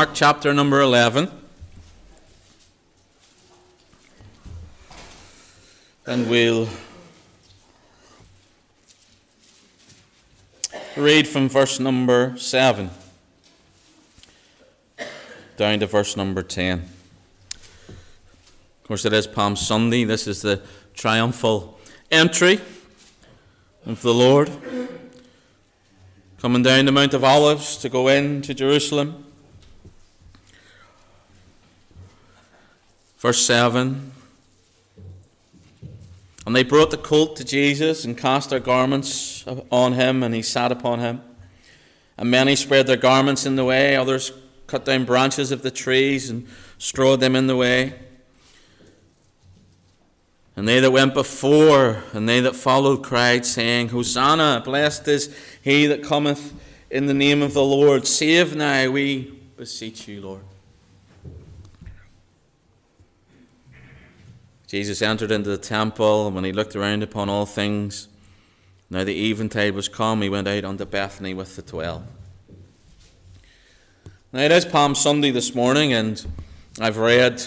Mark chapter number 11. And we'll read from verse number 7 down to verse number 10. Of course, it is Palm Sunday. This is the triumphal entry of the Lord coming down the Mount of Olives to go into Jerusalem. Verse 7 And they brought the colt to Jesus and cast their garments on him, and he sat upon him. And many spread their garments in the way, others cut down branches of the trees and strawed them in the way. And they that went before and they that followed cried, saying, Hosanna, blessed is he that cometh in the name of the Lord. Save now, we beseech you, Lord. Jesus entered into the temple, and when he looked around upon all things, now the eventide was come, he went out unto Bethany with the twelve. Now it is Palm Sunday this morning, and I've read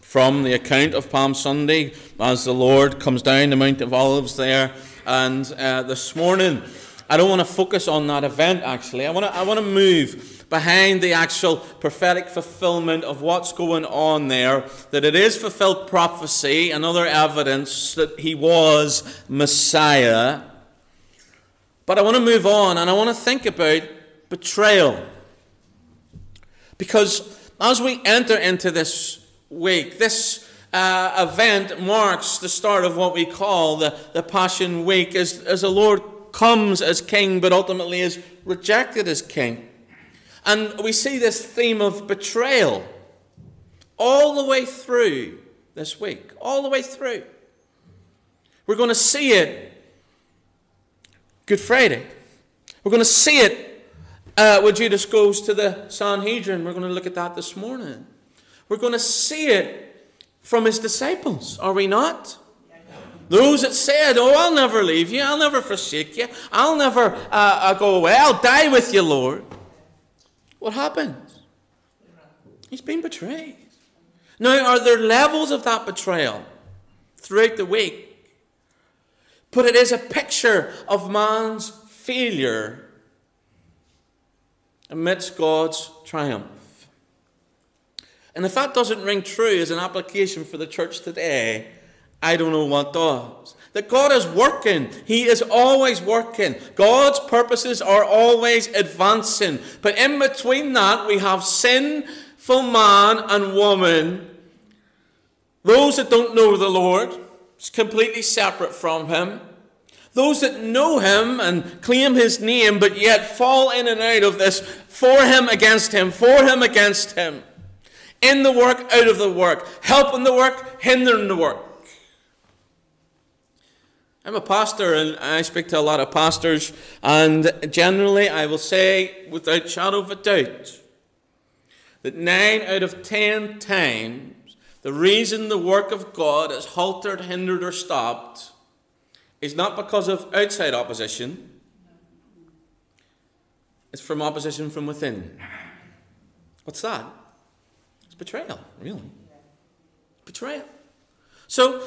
from the account of Palm Sunday as the Lord comes down the Mount of Olives there. And uh, this morning, I don't want to focus on that event actually. I want to, I want to move behind the actual prophetic fulfillment of what's going on there, that it is fulfilled prophecy and other evidence that he was Messiah. But I want to move on and I want to think about betrayal. Because as we enter into this week, this uh, event marks the start of what we call the, the Passion Week as, as the Lord comes as king, but ultimately is rejected as king. And we see this theme of betrayal all the way through this week, all the way through. We're going to see it Good Friday. We're going to see it uh, when Judas goes to the Sanhedrin. We're going to look at that this morning. We're going to see it from his disciples, are we not? Those that said, Oh, I'll never leave you, I'll never forsake you, I'll never uh, uh, go away, I'll die with you, Lord. What happens? He's been betrayed. Now, are there levels of that betrayal throughout the week? But it is a picture of man's failure amidst God's triumph. And if that doesn't ring true as an application for the church today, I don't know what does. That God is working. He is always working. God's purposes are always advancing. But in between that, we have sinful man and woman. Those that don't know the Lord, it's completely separate from Him. Those that know Him and claim His name, but yet fall in and out of this for Him, against Him, for Him, against Him. In the work, out of the work. Helping the work, hindering the work. I'm a pastor and I speak to a lot of pastors, and generally I will say, without shadow of a doubt, that nine out of ten times the reason the work of God is halted, hindered, or stopped is not because of outside opposition, it's from opposition from within. What's that? It's betrayal, really. Betrayal. So,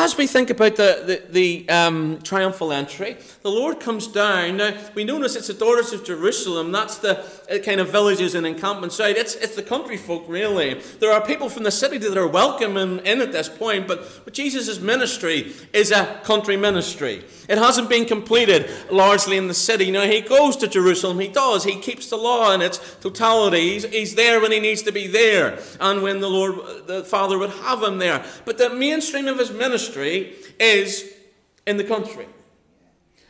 as we think about the, the, the um, triumphal entry, the Lord comes down. Now, we notice it's the daughters of Jerusalem. That's the uh, kind of villages and encampment side. It's, it's the country folk, really. There are people from the city that are welcome in, in at this point, but, but Jesus' ministry is a country ministry. It hasn't been completed largely in the city. Now, he goes to Jerusalem. He does. He keeps the law in its totality. He's, he's there when he needs to be there and when the Lord, the Father would have him there. But the mainstream of his ministry ministry is in the country.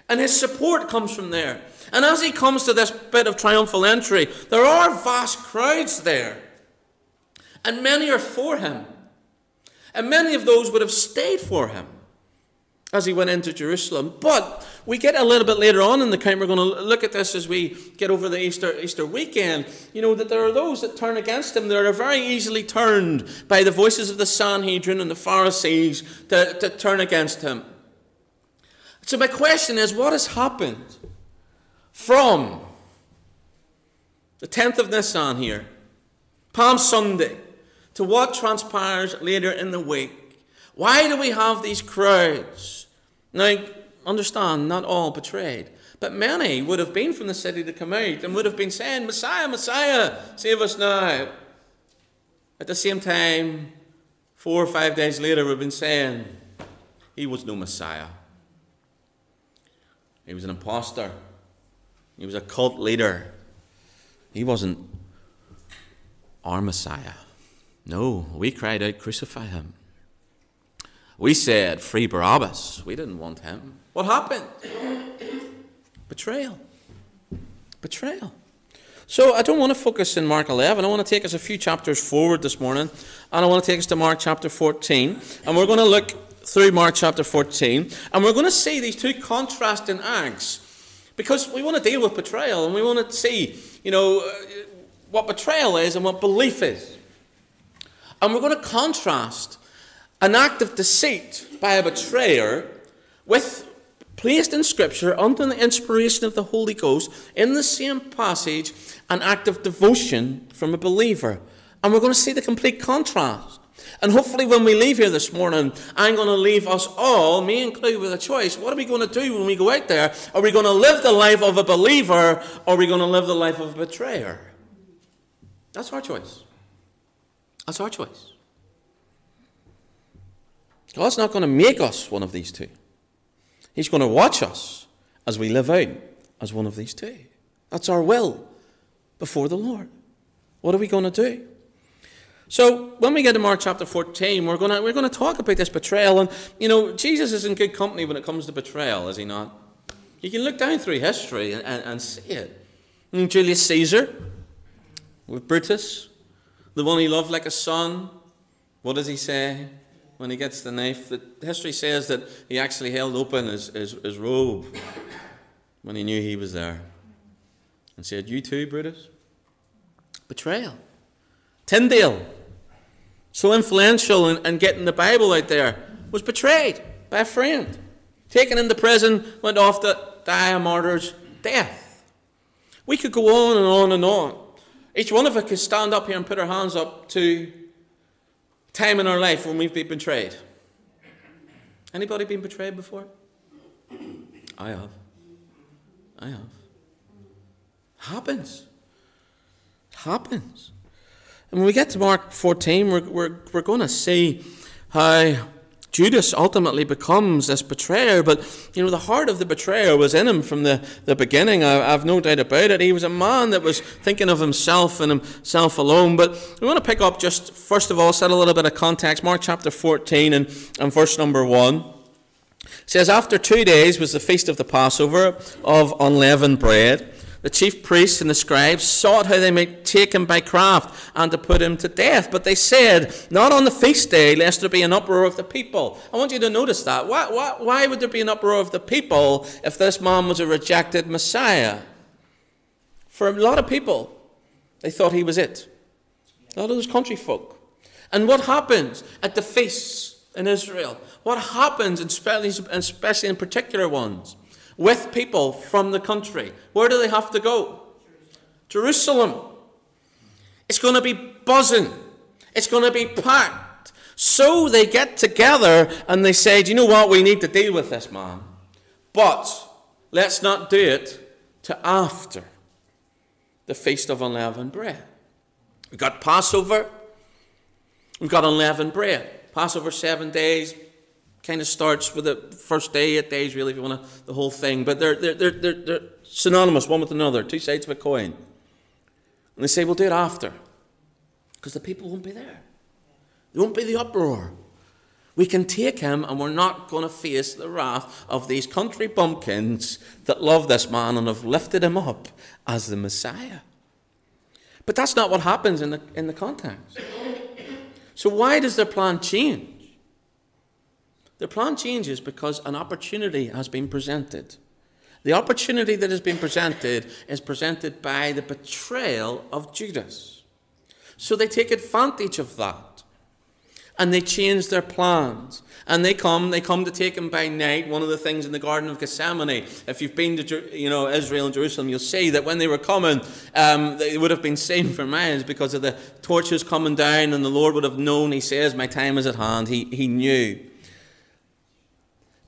And his support comes from there. And as he comes to this bit of triumphal entry, there are vast crowds there. And many are for him. And many of those would have stayed for him as he went into Jerusalem. But we get a little bit later on in the account, we're going to look at this as we get over the Easter, Easter weekend, you know, that there are those that turn against him that are very easily turned by the voices of the Sanhedrin and the Pharisees to, to turn against him. So my question is, what has happened from the 10th of Nisan here Palm Sunday, to what transpires later in the week. Why do we have these crowds? Now, understand, not all betrayed. But many would have been from the city to come out and would have been saying, Messiah, Messiah, save us now. At the same time, four or five days later, we've been saying, He was no Messiah. He was an impostor. He was a cult leader. He wasn't our Messiah. No, we cried out, Crucify him. We said, Free Barabbas. We didn't want him. What happened? Betrayal. Betrayal. So I don't want to focus in Mark 11. I want to take us a few chapters forward this morning, and I want to take us to Mark chapter 14. And we're going to look through Mark chapter 14, and we're going to see these two contrasting acts because we want to deal with betrayal, and we want to see, you know, uh, what betrayal is and what belief is. And we're going to contrast an act of deceit by a betrayer with placed in Scripture under the inspiration of the Holy Ghost in the same passage an act of devotion from a believer. And we're going to see the complete contrast. And hopefully, when we leave here this morning, I'm going to leave us all, me included, with a choice. What are we going to do when we go out there? Are we going to live the life of a believer or are we going to live the life of a betrayer? That's our choice. That's our choice. God's not going to make us one of these two. He's going to watch us as we live out as one of these two. That's our will before the Lord. What are we going to do? So when we get to Mark chapter 14, we're going to, we're going to talk about this betrayal. And, you know, Jesus is in good company when it comes to betrayal, is he not? You can look down through history and, and, and see it. And Julius Caesar with Brutus, the one he loved like a son. What does he say? When he gets the knife. The history says that he actually held open his, his, his robe when he knew he was there and said, You too, Brutus? Betrayal. Tyndale, so influential in, in getting the Bible out there, was betrayed by a friend. Taken into prison, went off to die a martyr's death. We could go on and on and on. Each one of us could stand up here and put our hands up to time in our life when we've been betrayed. Anybody been betrayed before? I have. I have. Happens. Happens. And when we get to Mark 14, we're, we're, we're going to see how Judas ultimately becomes this betrayer, but you know, the heart of the betrayer was in him from the, the beginning. I, have no doubt about it. He was a man that was thinking of himself and himself alone. But we want to pick up just, first of all, set a little bit of context. Mark chapter 14 and, and verse number 1. It says, After two days was the feast of the Passover of unleavened bread the chief priests and the scribes sought how they might take him by craft and to put him to death. But they said, Not on the feast day, lest there be an uproar of the people. I want you to notice that. Why, why, why would there be an uproar of the people if this man was a rejected Messiah? For a lot of people, they thought he was it. A lot of those country folk. And what happens at the feasts in Israel? What happens, especially, especially in particular ones? With people from the country. Where do they have to go? Jerusalem. It's going to be buzzing. It's going to be packed. So they get together and they say, Do you know what? We need to deal with this man. But let's not do it to after the Feast of Unleavened Bread. We've got Passover. We've got unleavened bread. Passover seven days, kind of starts with the first day, eight days, really, if you want to, the whole thing. But they're, they're, they're, they're, they're synonymous, one with another, two sides of a coin. And they say, we'll do it after, because the people won't be there. There won't be the uproar. We can take him, and we're not going to face the wrath of these country bumpkins that love this man and have lifted him up as the Messiah. But that's not what happens in the, in the context. So, why does their plan change? The plan changes because an opportunity has been presented. The opportunity that has been presented is presented by the betrayal of Judas. So they take advantage of that. and they change their plans. And they come, they come to take him by night. One of the things in the Garden of Gethsemane, if you've been to you know Israel and Jerusalem, you'll see that when they were coming, um, they would have been seen for miles because of the torches coming down, and the Lord would have known. He says, "My time is at hand." He he knew.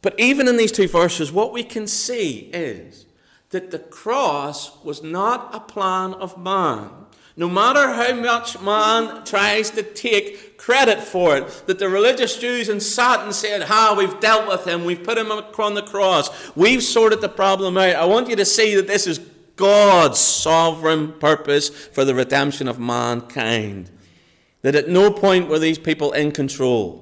But even in these two verses, what we can see is that the cross was not a plan of man. No matter how much man tries to take credit for it, that the religious Jews and Satan said, Ha, we've dealt with him, we've put him on the cross, we've sorted the problem out. I want you to see that this is God's sovereign purpose for the redemption of mankind. That at no point were these people in control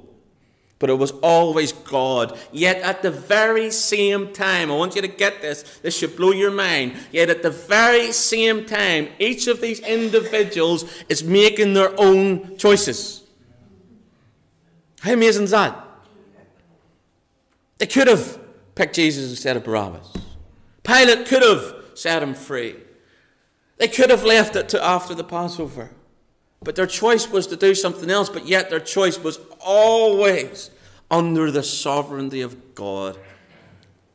but it was always God. Yet at the very same time, I want you to get this, this should blow your mind. Yet at the very same time, each of these individuals is making their own choices. How amazing is that? They could have picked Jesus instead of Barabbas. Pilate could have set him free. They could have left it to after the Passover. But their choice was to do something else, but yet their choice was always under the sovereignty of God.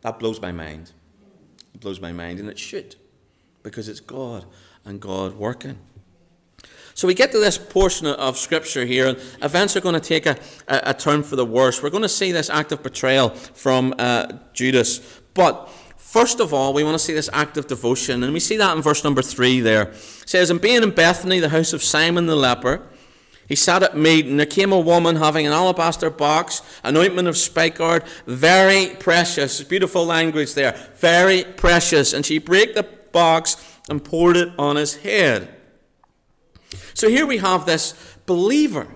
That blows my mind. It blows my mind, and it should, because it's God and God working. So we get to this portion of Scripture here, and events are going to take a, a, a turn for the worse. We're going to see this act of betrayal from uh, Judas. But First of all, we want to see this act of devotion, and we see that in verse number three there. It says, And being in Bethany, the house of Simon the leper, he sat at meat, and there came a woman having an alabaster box, an ointment of spikenard, very precious. Beautiful language there. Very precious. And she brake the box and poured it on his head. So here we have this believer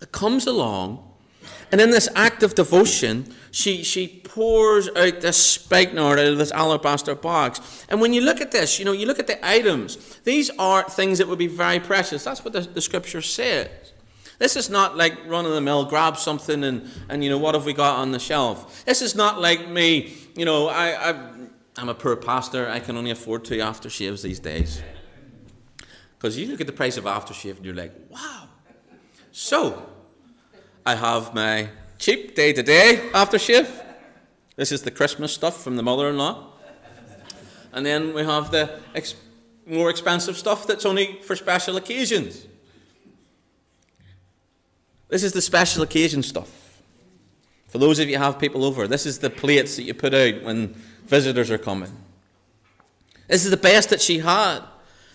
that comes along, and in this act of devotion, she, she pours out this spikenard out of this alabaster box. And when you look at this, you know, you look at the items, these are things that would be very precious. That's what the, the scripture says. This is not like run of the mill, grab something and, and, you know, what have we got on the shelf? This is not like me, you know, I, I, I'm a poor pastor, I can only afford two aftershaves these days. Because you look at the price of aftershave and you're like, wow. So, I have my cheap day to day aftershave. This is the Christmas stuff from the mother in law. And then we have the ex- more expensive stuff that's only for special occasions. This is the special occasion stuff. For those of you who have people over, this is the plates that you put out when visitors are coming. This is the best that she had.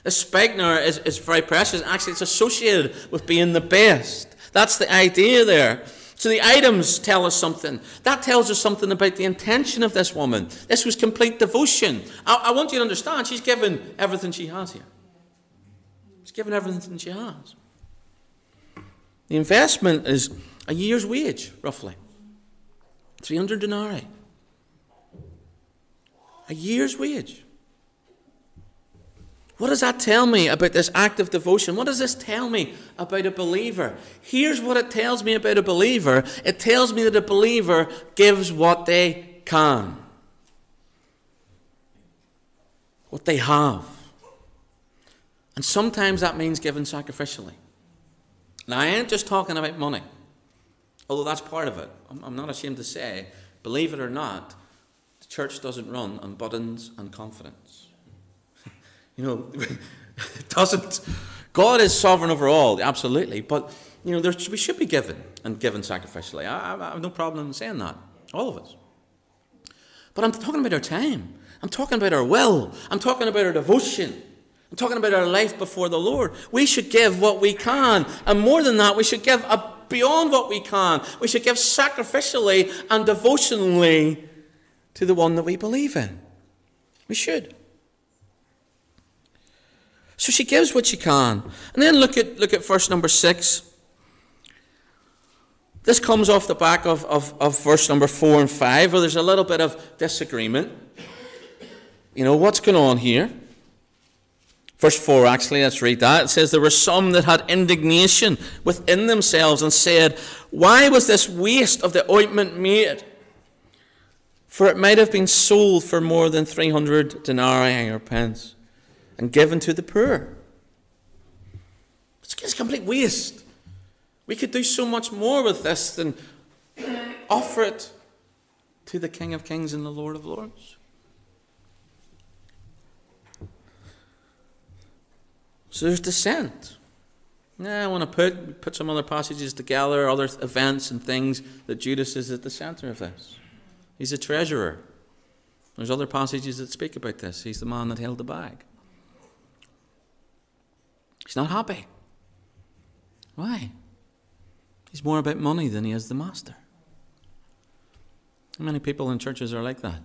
The spikenard is, is very precious. Actually, it's associated with being the best. That's the idea there. So the items tell us something. That tells us something about the intention of this woman. This was complete devotion. I, I want you to understand, she's given everything she has here. She's given everything she has. The investment is a year's wage, roughly 300 denarii. A year's wage. What does that tell me about this act of devotion? What does this tell me about a believer? Here's what it tells me about a believer it tells me that a believer gives what they can, what they have. And sometimes that means giving sacrificially. Now, I ain't just talking about money, although that's part of it. I'm not ashamed to say, believe it or not, the church doesn't run on buttons and confidence. You know, doesn't. God is sovereign over all, absolutely. But, you know, there, we should be given and given sacrificially. I, I have no problem in saying that. All of us. But I'm talking about our time. I'm talking about our will. I'm talking about our devotion. I'm talking about our life before the Lord. We should give what we can. And more than that, we should give beyond what we can. We should give sacrificially and devotionally to the one that we believe in. We should. So she gives what she can. And then look at, look at verse number six. This comes off the back of, of, of verse number four and five, where there's a little bit of disagreement. You know, what's going on here? Verse 4, actually, let's read that. It says, There were some that had indignation within themselves and said, Why was this waste of the ointment made? For it might have been sold for more than 300 denarii or pence and given to the poor. It's, a complete waste. We could do so much more with this than offer it to the King of Kings and the Lord of Lords. So there's dissent. Now I want to put, put some other passages together, other events and things that Judas is at the center of this. He's a treasurer. There's other passages that speak about this. He's the man that held the bag. He's not happy. Why? He's more about money than he is the master. How many people in churches are like that?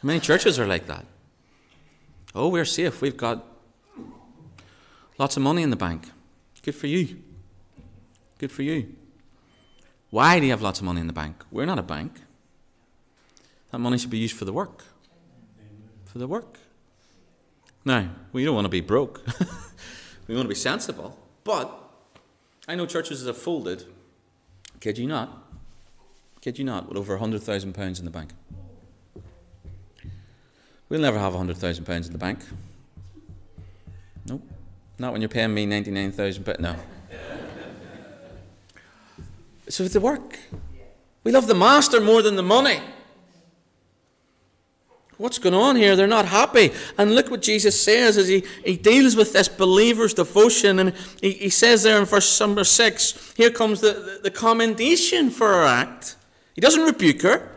How many churches are like that? Oh, we're safe. We've got lots of money in the bank. Good for you. Good for you. Why do you have lots of money in the bank? We're not a bank. That money should be used for the work. For the work. Now, we don't want to be broke. we want to be sensible. But I know churches have folded, kid you not, kid you not, with over £100,000 in the bank. We'll never have £100,000 in the bank. Nope. Not when you're paying me 99,000, but no. so it's the work. We love the master more than the money. What's going on here? They're not happy. And look what Jesus says as he, he deals with this believer's devotion. And he, he says there in verse number 6 here comes the, the, the commendation for her act. He doesn't rebuke her.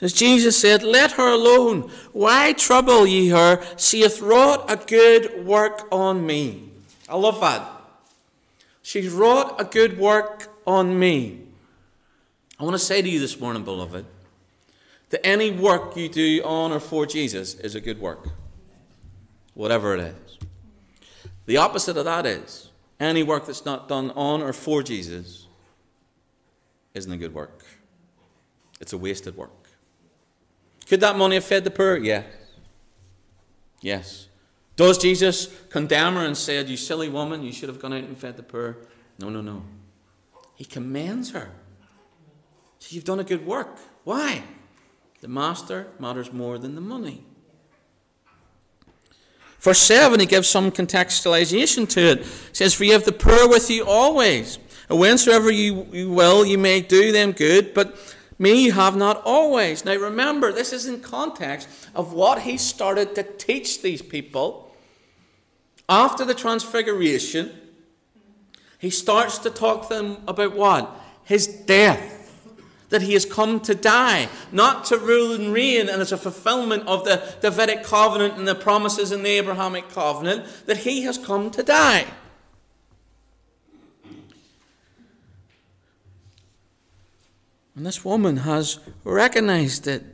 As Jesus said, Let her alone. Why trouble ye her? She hath wrought a good work on me. I love that. She's wrought a good work on me. I want to say to you this morning, beloved, that any work you do on or for Jesus is a good work, whatever it is. The opposite of that is any work that's not done on or for Jesus isn't a good work. It's a wasted work. Could that money have fed the poor? Yes. Yes. Does Jesus condemn her and said, You silly woman, you should have gone out and fed the poor? No, no, no. He commends her. So you've done a good work. Why? The master matters more than the money. Verse 7, he gives some contextualization to it. He says, For you have the poor with you always, and whensoever you, you will, you may do them good, but me you have not always. Now remember, this is in context of what he started to teach these people after the transfiguration. He starts to talk to them about what? His death that he has come to die, not to rule and reign, and as a fulfillment of the Davidic covenant and the promises in the Abrahamic covenant, that he has come to die. And this woman has recognized it.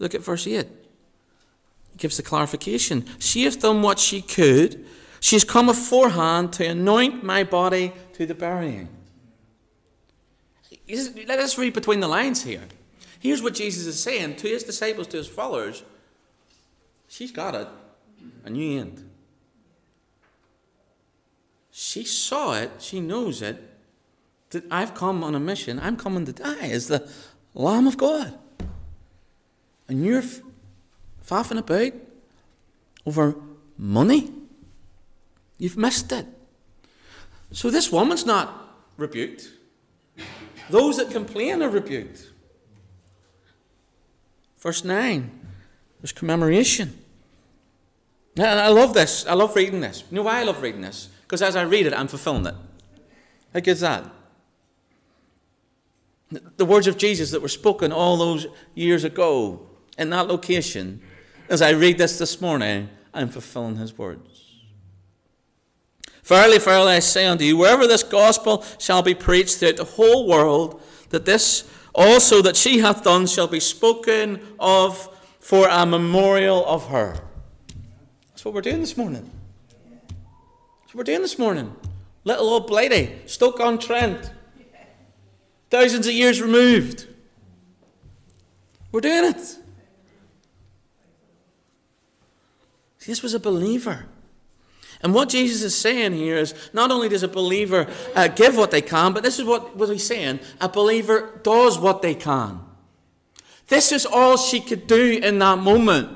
Look at verse 8. He gives the clarification. She has done what she could. She has come aforehand to anoint my body to the burying. Let us read between the lines here. Here's what Jesus is saying to his disciples, to his followers. She's got it, and you ain't. She saw it, she knows it, that I've come on a mission. I'm coming to die as the Lamb of God. And you're faffing about over money. You've missed it. So this woman's not rebuked. Those that complain are rebuked. Verse 9, there's commemoration. And I love this. I love reading this. You know why I love reading this? Because as I read it, I'm fulfilling it. How good is that? The words of Jesus that were spoken all those years ago in that location, as I read this this morning, I'm fulfilling his words. Verily, verily, I say unto you, wherever this gospel shall be preached throughout the whole world, that this also that she hath done shall be spoken of for a memorial of her. That's what we're doing this morning. That's what we're doing this morning. Little old Blighty, Stoke on Trent, thousands of years removed. We're doing it. This was a believer. And what Jesus is saying here is not only does a believer uh, give what they can, but this is what, what he's saying a believer does what they can. This is all she could do in that moment.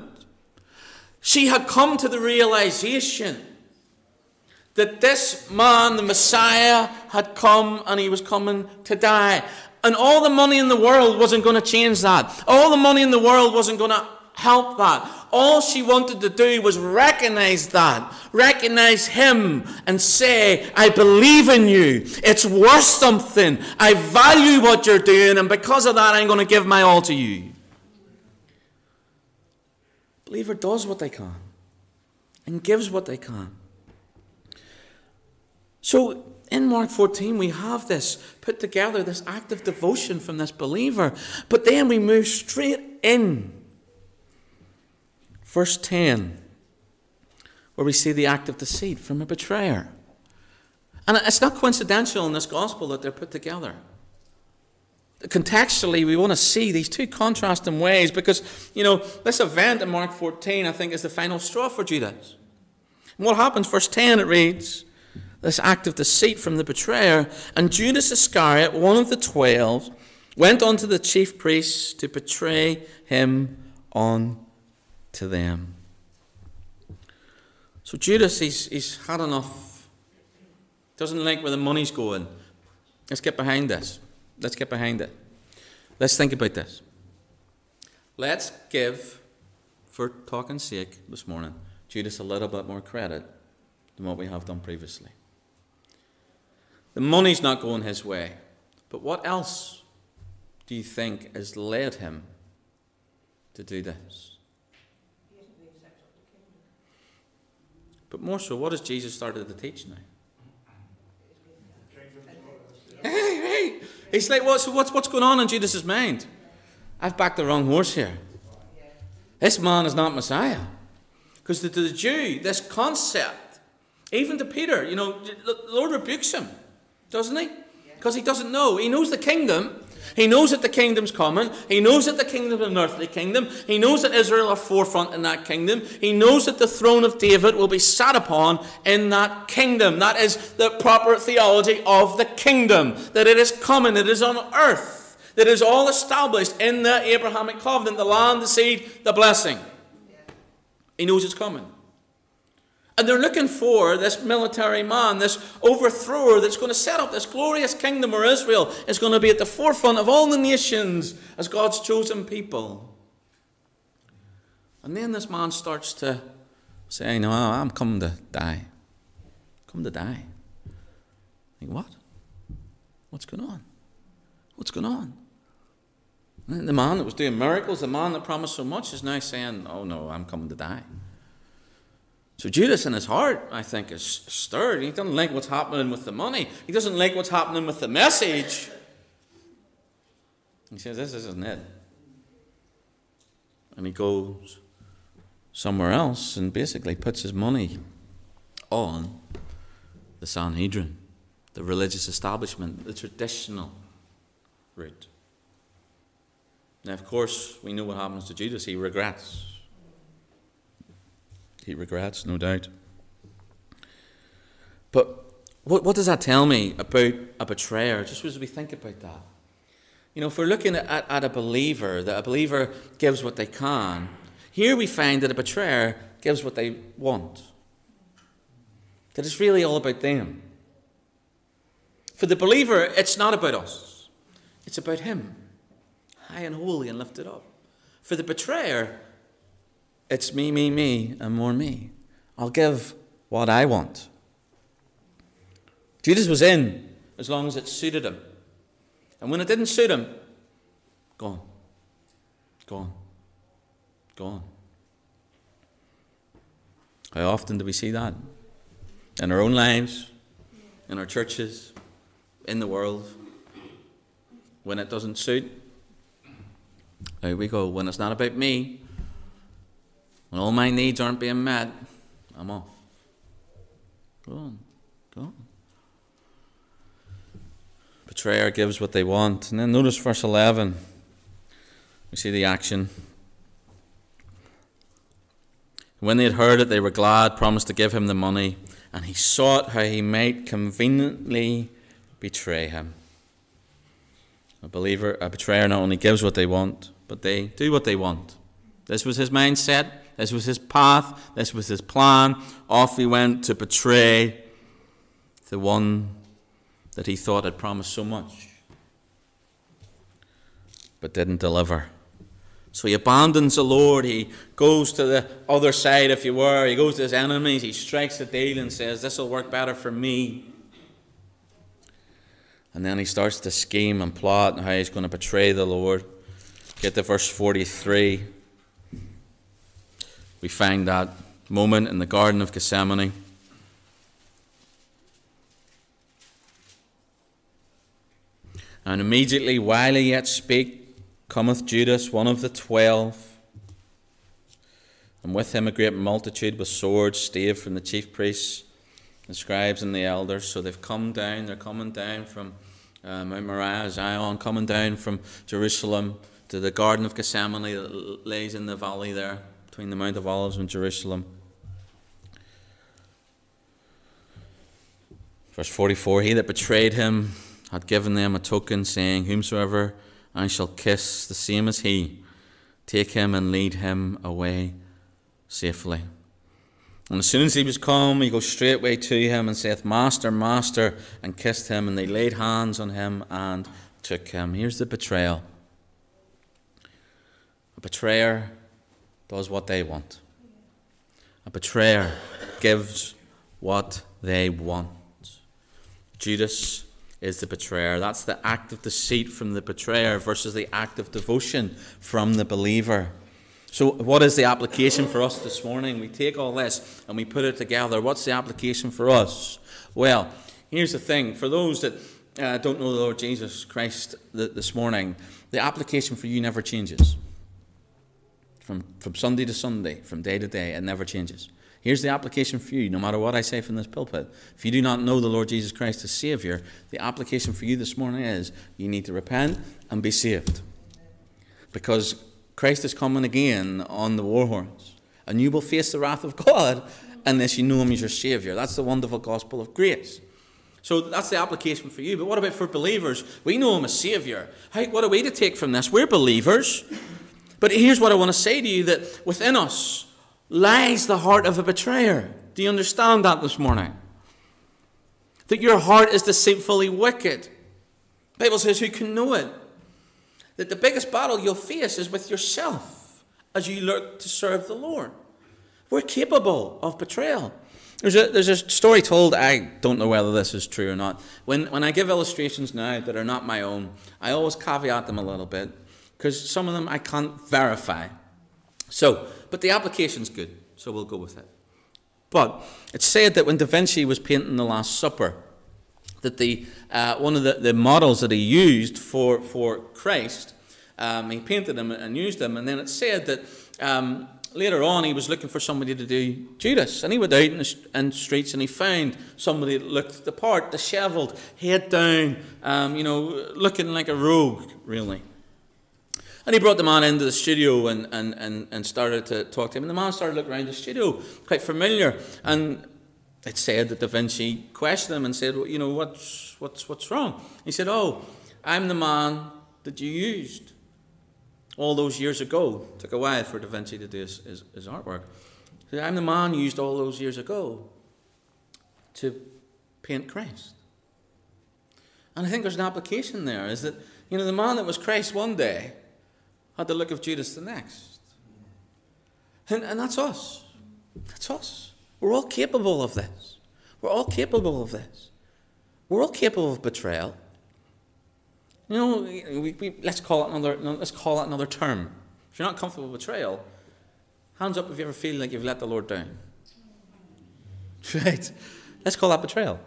She had come to the realization that this man, the Messiah, had come and he was coming to die. And all the money in the world wasn't going to change that. All the money in the world wasn't going to help that. All she wanted to do was recognize that, recognize him, and say, I believe in you. It's worth something. I value what you're doing, and because of that, I'm going to give my all to you. Believer does what they can and gives what they can. So in Mark 14, we have this put together, this act of devotion from this believer. But then we move straight in. Verse 10, where we see the act of deceit from a betrayer. And it's not coincidental in this gospel that they're put together. Contextually, we want to see these two contrasting ways because, you know, this event in Mark 14, I think, is the final straw for Judas. And what happens? Verse 10, it reads, this act of deceit from the betrayer. And Judas Iscariot, one of the twelve, went on to the chief priests to betray him on to them. So Judas, he's, he's had enough. Doesn't like where the money's going. Let's get behind this. Let's get behind it. Let's think about this. Let's give, for talking sake this morning, Judas a little bit more credit than what we have done previously. The money's not going his way. But what else do you think has led him to do this? But more so, what has Jesus started to teach now? Hey, hey! He's like, what's, what's, what's going on in Judas's mind? I've backed the wrong horse here. This man is not Messiah. Because to the Jew, this concept, even to Peter, you know, the Lord rebukes him doesn't he? Because he doesn't know. He knows the kingdom. He knows that the kingdom's coming. He knows that the kingdom is an earthly kingdom. He knows that Israel are forefront in that kingdom. He knows that the throne of David will be sat upon in that kingdom. That is the proper theology of the kingdom. That it is coming, it is on earth, that is all established in the Abrahamic covenant the land, the seed, the blessing. He knows it's coming. And they're looking for this military man, this overthrower that's going to set up this glorious kingdom where Israel is going to be at the forefront of all the nations as God's chosen people. And then this man starts to say, No, I'm coming to die. Come to die. Like, what? What's going on? What's going on? And the man that was doing miracles, the man that promised so much, is now saying, Oh no, I'm coming to die. So Judas in his heart, I think, is stirred. He doesn't like what's happening with the money. He doesn't like what's happening with the message. He says, This isn't it. And he goes somewhere else and basically puts his money on the Sanhedrin, the religious establishment, the traditional route. Now, of course, we know what happens to Judas. He regrets he regrets, no doubt. But what, what does that tell me about a betrayer? Just as we think about that. You know, if we're looking at, at a believer, that a believer gives what they can, here we find that a betrayer gives what they want. That it's really all about them. For the believer, it's not about us, it's about him, high and holy and lifted up. For the betrayer, it's me, me, me, and more me. I'll give what I want. Judas was in as long as it suited him. And when it didn't suit him, gone. Gone. Gone. How often do we see that? In our own lives, in our churches, in the world. When it doesn't suit, there we go. When it's not about me, when all my needs aren't being met, I'm off. Go on. Go on. Betrayer gives what they want. And then notice verse 11. We see the action. When they had heard it, they were glad, promised to give him the money, and he sought how he might conveniently betray him. A believer, a betrayer not only gives what they want, but they do what they want. This was his mindset. This was his path. This was his plan. Off he went to betray the one that he thought had promised so much, but didn't deliver. So he abandons the Lord. He goes to the other side, if you were. He goes to his enemies. He strikes the deal and says, This will work better for me. And then he starts to scheme and plot how he's going to betray the Lord. Get to verse 43. We find that moment in the Garden of Gethsemane. And immediately while he yet spake, cometh Judas, one of the twelve, and with him a great multitude with swords, staved from the chief priests, the scribes, and the elders. So they've come down, they're coming down from uh, Mount Moriah, Zion, coming down from Jerusalem to the Garden of Gethsemane that lays in the valley there between the Mount of Olives and Jerusalem. Verse 44 He that betrayed him had given them a token, saying, Whomsoever I shall kiss, the same as he, take him and lead him away safely. And as soon as he was come, he goes straightway to him and saith, Master, Master, and kissed him, and they laid hands on him and took him. Here's the betrayal. A betrayer does what they want. A betrayer gives what they want. Judas is the betrayer. That's the act of deceit from the betrayer versus the act of devotion from the believer. So, what is the application for us this morning? We take all this and we put it together. What's the application for us? Well, here's the thing for those that uh, don't know the Lord Jesus Christ this morning, the application for you never changes. From, from Sunday to Sunday, from day to day, it never changes. Here's the application for you, no matter what I say from this pulpit. If you do not know the Lord Jesus Christ as Savior, the application for you this morning is you need to repent and be saved. Because Christ is coming again on the war and you will face the wrath of God unless you know Him as your Savior. That's the wonderful gospel of grace. So that's the application for you. But what about for believers? We know Him as Savior. How, what are we to take from this? We're believers. But here's what I want to say to you that within us, lies the heart of a betrayer. Do you understand that this morning? That your heart is deceitfully wicked. The Bible says, Who can know it? That the biggest battle you'll face is with yourself as you look to serve the Lord. We're capable of betrayal. There's a, there's a story told, I don't know whether this is true or not. When, when I give illustrations now that are not my own, I always caveat them a little bit because some of them I can't verify. So, but the application's good, so we'll go with it. But it's said that when Da Vinci was painting the Last Supper, that the uh, one of the, the models that he used for, for Christ, um, he painted them and used them, and then it said that um, later on he was looking for somebody to do Judas, and he went out in the in streets and he found somebody that looked the part, dishevelled, head down, um, you know, looking like a rogue, really. And he brought the man into the studio and, and, and, and started to talk to him. And the man started looking around the studio, quite familiar. And it said that Da Vinci questioned him and said, well, you know, what's, what's, what's wrong? He said, oh, I'm the man that you used all those years ago. It took a while for Da Vinci to do his, his, his artwork. Said, I'm the man used all those years ago to paint Christ. And I think there's an application there, is that, you know, the man that was Christ one day had the look of Judas the next. And, and that's us. That's us. We're all capable of this. We're all capable of this. We're all capable of betrayal. You know, we, we, let's call it another. Let's call it another term. If you're not comfortable with betrayal, hands up if you ever feel like you've let the Lord down. Right? Let's call that betrayal.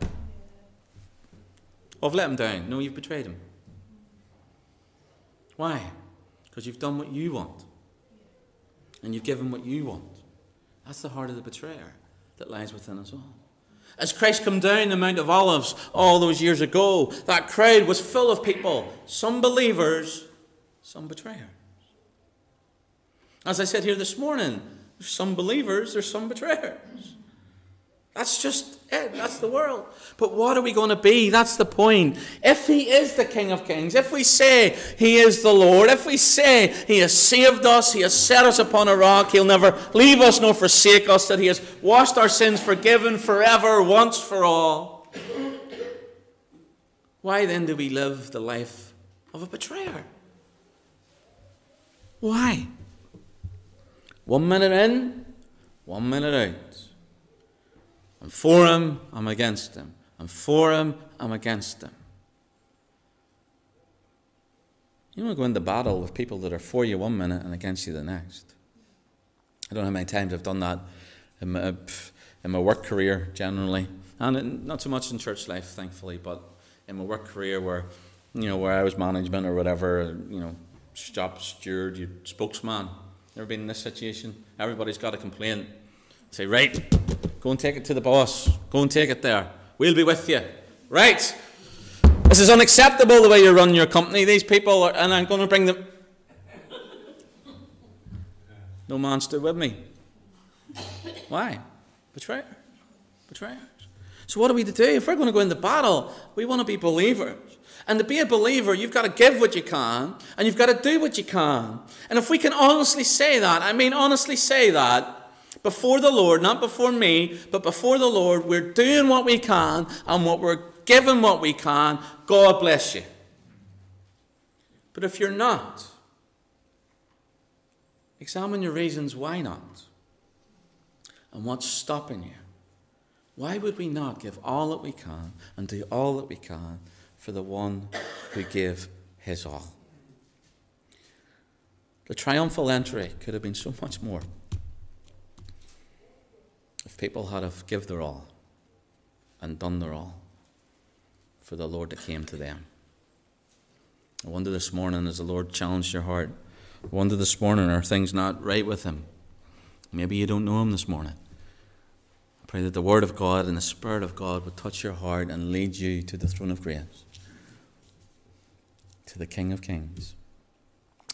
Or I've let him down. No, you've betrayed him. Why? Because you've done what you want and you've given what you want. That's the heart of the betrayer that lies within us all. As Christ came down the Mount of Olives all those years ago, that crowd was full of people, some believers, some betrayers. As I said here this morning, there's some believers, there's some betrayers. That's just it. That's the world. But what are we going to be? That's the point. If He is the King of Kings, if we say He is the Lord, if we say He has saved us, He has set us upon a rock, He'll never leave us nor forsake us, that He has washed our sins forgiven forever, once for all, Why then do we live the life of a betrayer? Why? One minute in, one minute out. For him, I'm against him. I'm for him, I'm against him. You to go into battle with people that are for you one minute and against you the next. I don't know how many times I've done that in my, in my work career generally, and not so much in church life, thankfully, but in my work career where, you know, where I was management or whatever, you know, shop steward, you spokesman. Ever been in this situation? Everybody's got a complaint. Say, right, go and take it to the boss. Go and take it there. We'll be with you. Right. This is unacceptable the way you run your company. These people, are, and I'm going to bring them. No man stood with me. Why? Betrayer. Betrayers. So, what are we to do? If we're going to go into battle, we want to be believers. And to be a believer, you've got to give what you can, and you've got to do what you can. And if we can honestly say that, I mean, honestly say that, before the Lord, not before me, but before the Lord, we're doing what we can, and what we're given what we can, God bless you. But if you're not, examine your reasons why not. And what's stopping you? Why would we not give all that we can and do all that we can for the one who gave his all? The triumphal entry could have been so much more if people had have give their all and done their all for the Lord that came to them. I wonder this morning as the Lord challenged your heart, I wonder this morning are things not right with him? Maybe you don't know him this morning. I pray that the Word of God and the Spirit of God would touch your heart and lead you to the throne of grace, to the King of Kings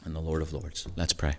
and the Lord of Lords. Let's pray.